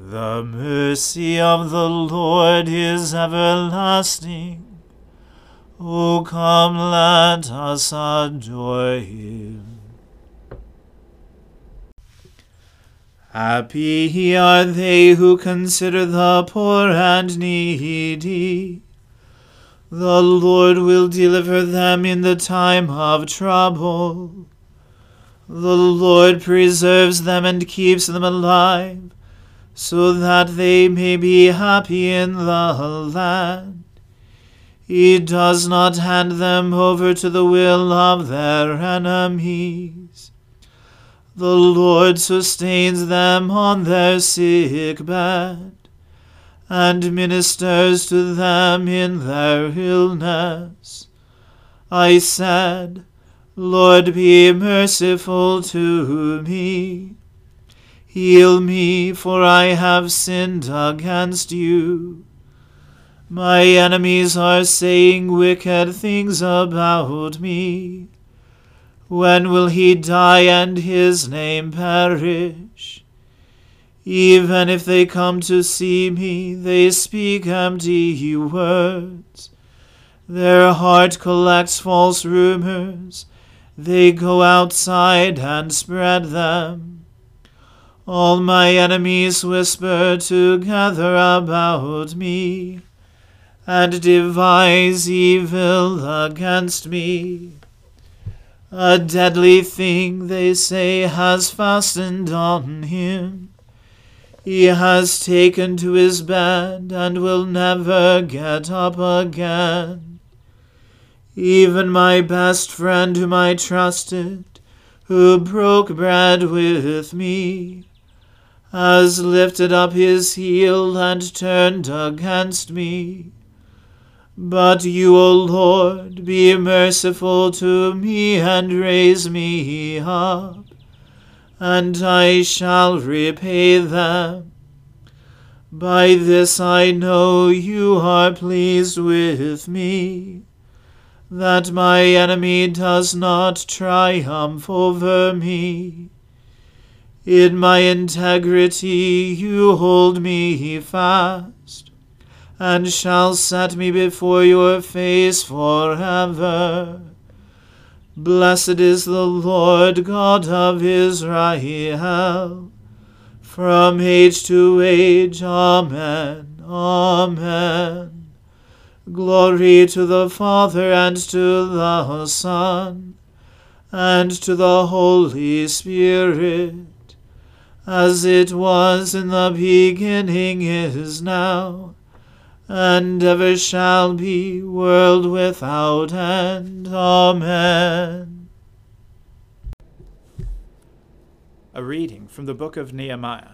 The mercy of the Lord is everlasting. O come, let us adore him. Happy are they who consider the poor and needy. The Lord will deliver them in the time of trouble. The Lord preserves them and keeps them alive, so that they may be happy in the land. He does not hand them over to the will of their enemies. The Lord sustains them on their sick bed, and ministers to them in their illness. I said, Lord, be merciful to me. Heal me, for I have sinned against you. My enemies are saying wicked things about me. When will he die and his name perish? Even if they come to see me, they speak empty words. Their heart collects false rumors. They go outside and spread them. All my enemies whisper together about me and devise evil against me. A deadly thing, they say, has fastened on him. He has taken to his bed and will never get up again. Even my best friend, whom I trusted, who broke bread with me, has lifted up his heel and turned against me. But you, O Lord, be merciful to me and raise me up, and I shall repay them. By this I know you are pleased with me, that my enemy does not triumph over me. In my integrity you hold me fast and shall set me before your face forever. Blessed is the Lord God of Israel, from age to age. Amen. Amen. Glory to the Father and to the Son and to the Holy Spirit, as it was in the beginning, is now and ever shall be, world without end. Amen. A reading from the book of Nehemiah.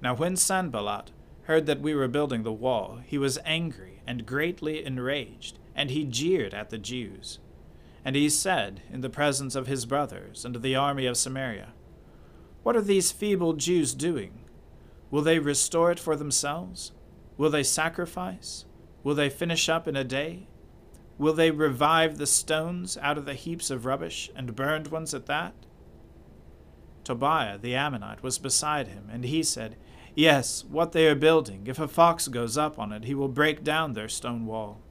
Now when Sanballat heard that we were building the wall, he was angry and greatly enraged, and he jeered at the Jews. And he said, in the presence of his brothers and the army of Samaria, What are these feeble Jews doing? Will they restore it for themselves? Will they sacrifice? Will they finish up in a day? Will they revive the stones out of the heaps of rubbish, and burned ones at that? Tobiah the Ammonite was beside him, and he said, Yes, what they are building, if a fox goes up on it, he will break down their stone wall.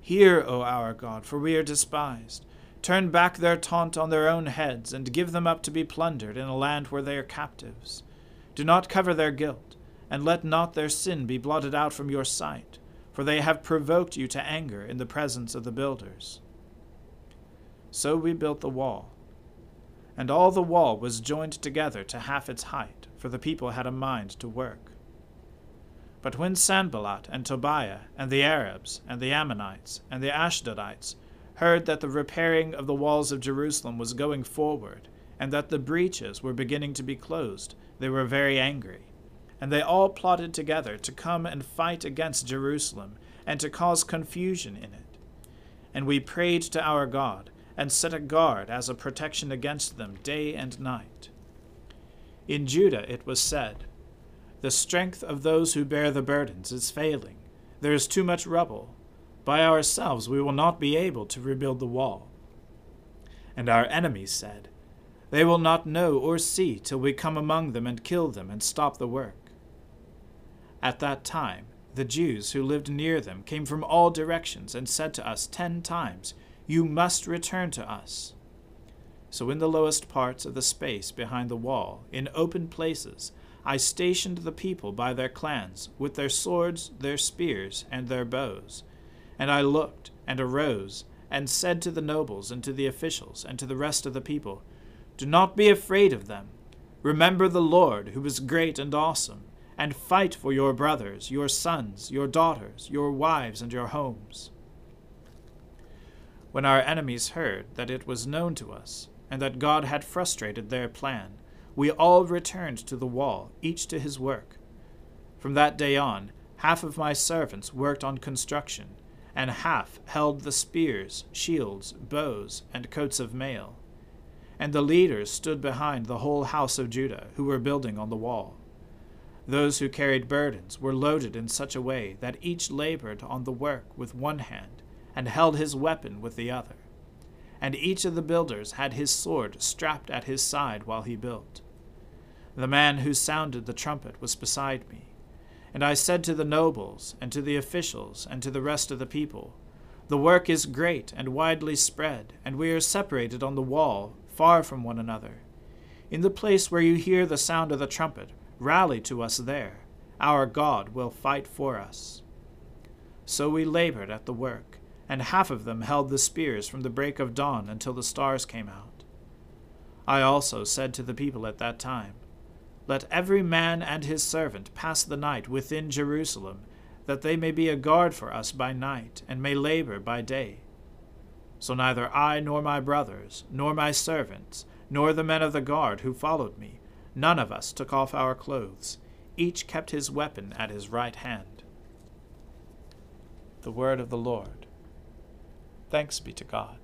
Hear, O our God, for we are despised. Turn back their taunt on their own heads, and give them up to be plundered in a land where they are captives. Do not cover their guilt and let not their sin be blotted out from your sight, for they have provoked you to anger in the presence of the builders. So we built the wall. And all the wall was joined together to half its height, for the people had a mind to work. But when Sanballat and Tobiah and the Arabs and the Ammonites and the Ashdodites heard that the repairing of the walls of Jerusalem was going forward, and that the breaches were beginning to be closed, they were very angry and they all plotted together to come and fight against Jerusalem, and to cause confusion in it. And we prayed to our God, and set a guard as a protection against them day and night. In Judah it was said, The strength of those who bear the burdens is failing. There is too much rubble. By ourselves we will not be able to rebuild the wall. And our enemies said, They will not know or see till we come among them and kill them and stop the work. At that time, the Jews who lived near them came from all directions and said to us ten times, You must return to us. So in the lowest parts of the space behind the wall, in open places, I stationed the people by their clans, with their swords, their spears, and their bows. And I looked, and arose, and said to the nobles, and to the officials, and to the rest of the people, Do not be afraid of them. Remember the Lord, who is great and awesome and fight for your brothers, your sons, your daughters, your wives, and your homes. When our enemies heard that it was known to us, and that God had frustrated their plan, we all returned to the wall, each to his work. From that day on, half of my servants worked on construction, and half held the spears, shields, bows, and coats of mail. And the leaders stood behind the whole house of Judah, who were building on the wall. Those who carried burdens were loaded in such a way that each labored on the work with one hand and held his weapon with the other. And each of the builders had his sword strapped at his side while he built. The man who sounded the trumpet was beside me. And I said to the nobles, and to the officials, and to the rest of the people, The work is great and widely spread, and we are separated on the wall, far from one another. In the place where you hear the sound of the trumpet, Rally to us there. Our God will fight for us. So we labored at the work, and half of them held the spears from the break of dawn until the stars came out. I also said to the people at that time, Let every man and his servant pass the night within Jerusalem, that they may be a guard for us by night, and may labor by day. So neither I nor my brothers, nor my servants, nor the men of the guard who followed me, None of us took off our clothes. Each kept his weapon at his right hand. The word of the Lord. Thanks be to God.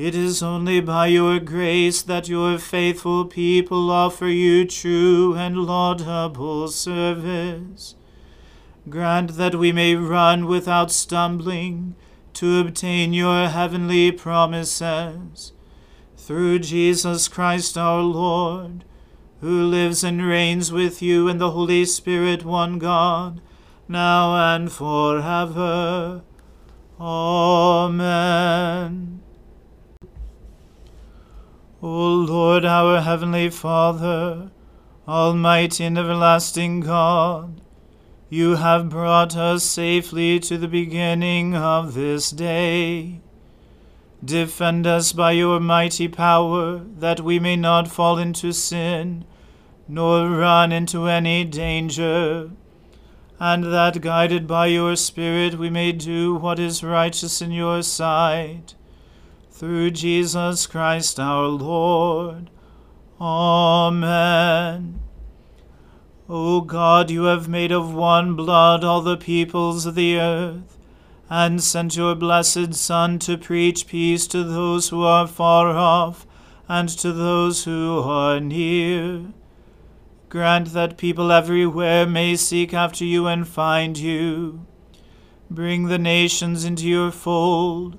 it is only by your grace that your faithful people offer you true and laudable service. Grant that we may run without stumbling to obtain your heavenly promises. Through Jesus Christ our Lord, who lives and reigns with you in the Holy Spirit, one God, now and forever. Amen. O Lord, our heavenly Father, almighty and everlasting God, you have brought us safely to the beginning of this day. Defend us by your mighty power, that we may not fall into sin, nor run into any danger, and that guided by your Spirit we may do what is righteous in your sight. Through Jesus Christ our Lord. Amen. O God, you have made of one blood all the peoples of the earth, and sent your blessed Son to preach peace to those who are far off, and to those who are near. Grant that people everywhere may seek after you and find you. Bring the nations into your fold.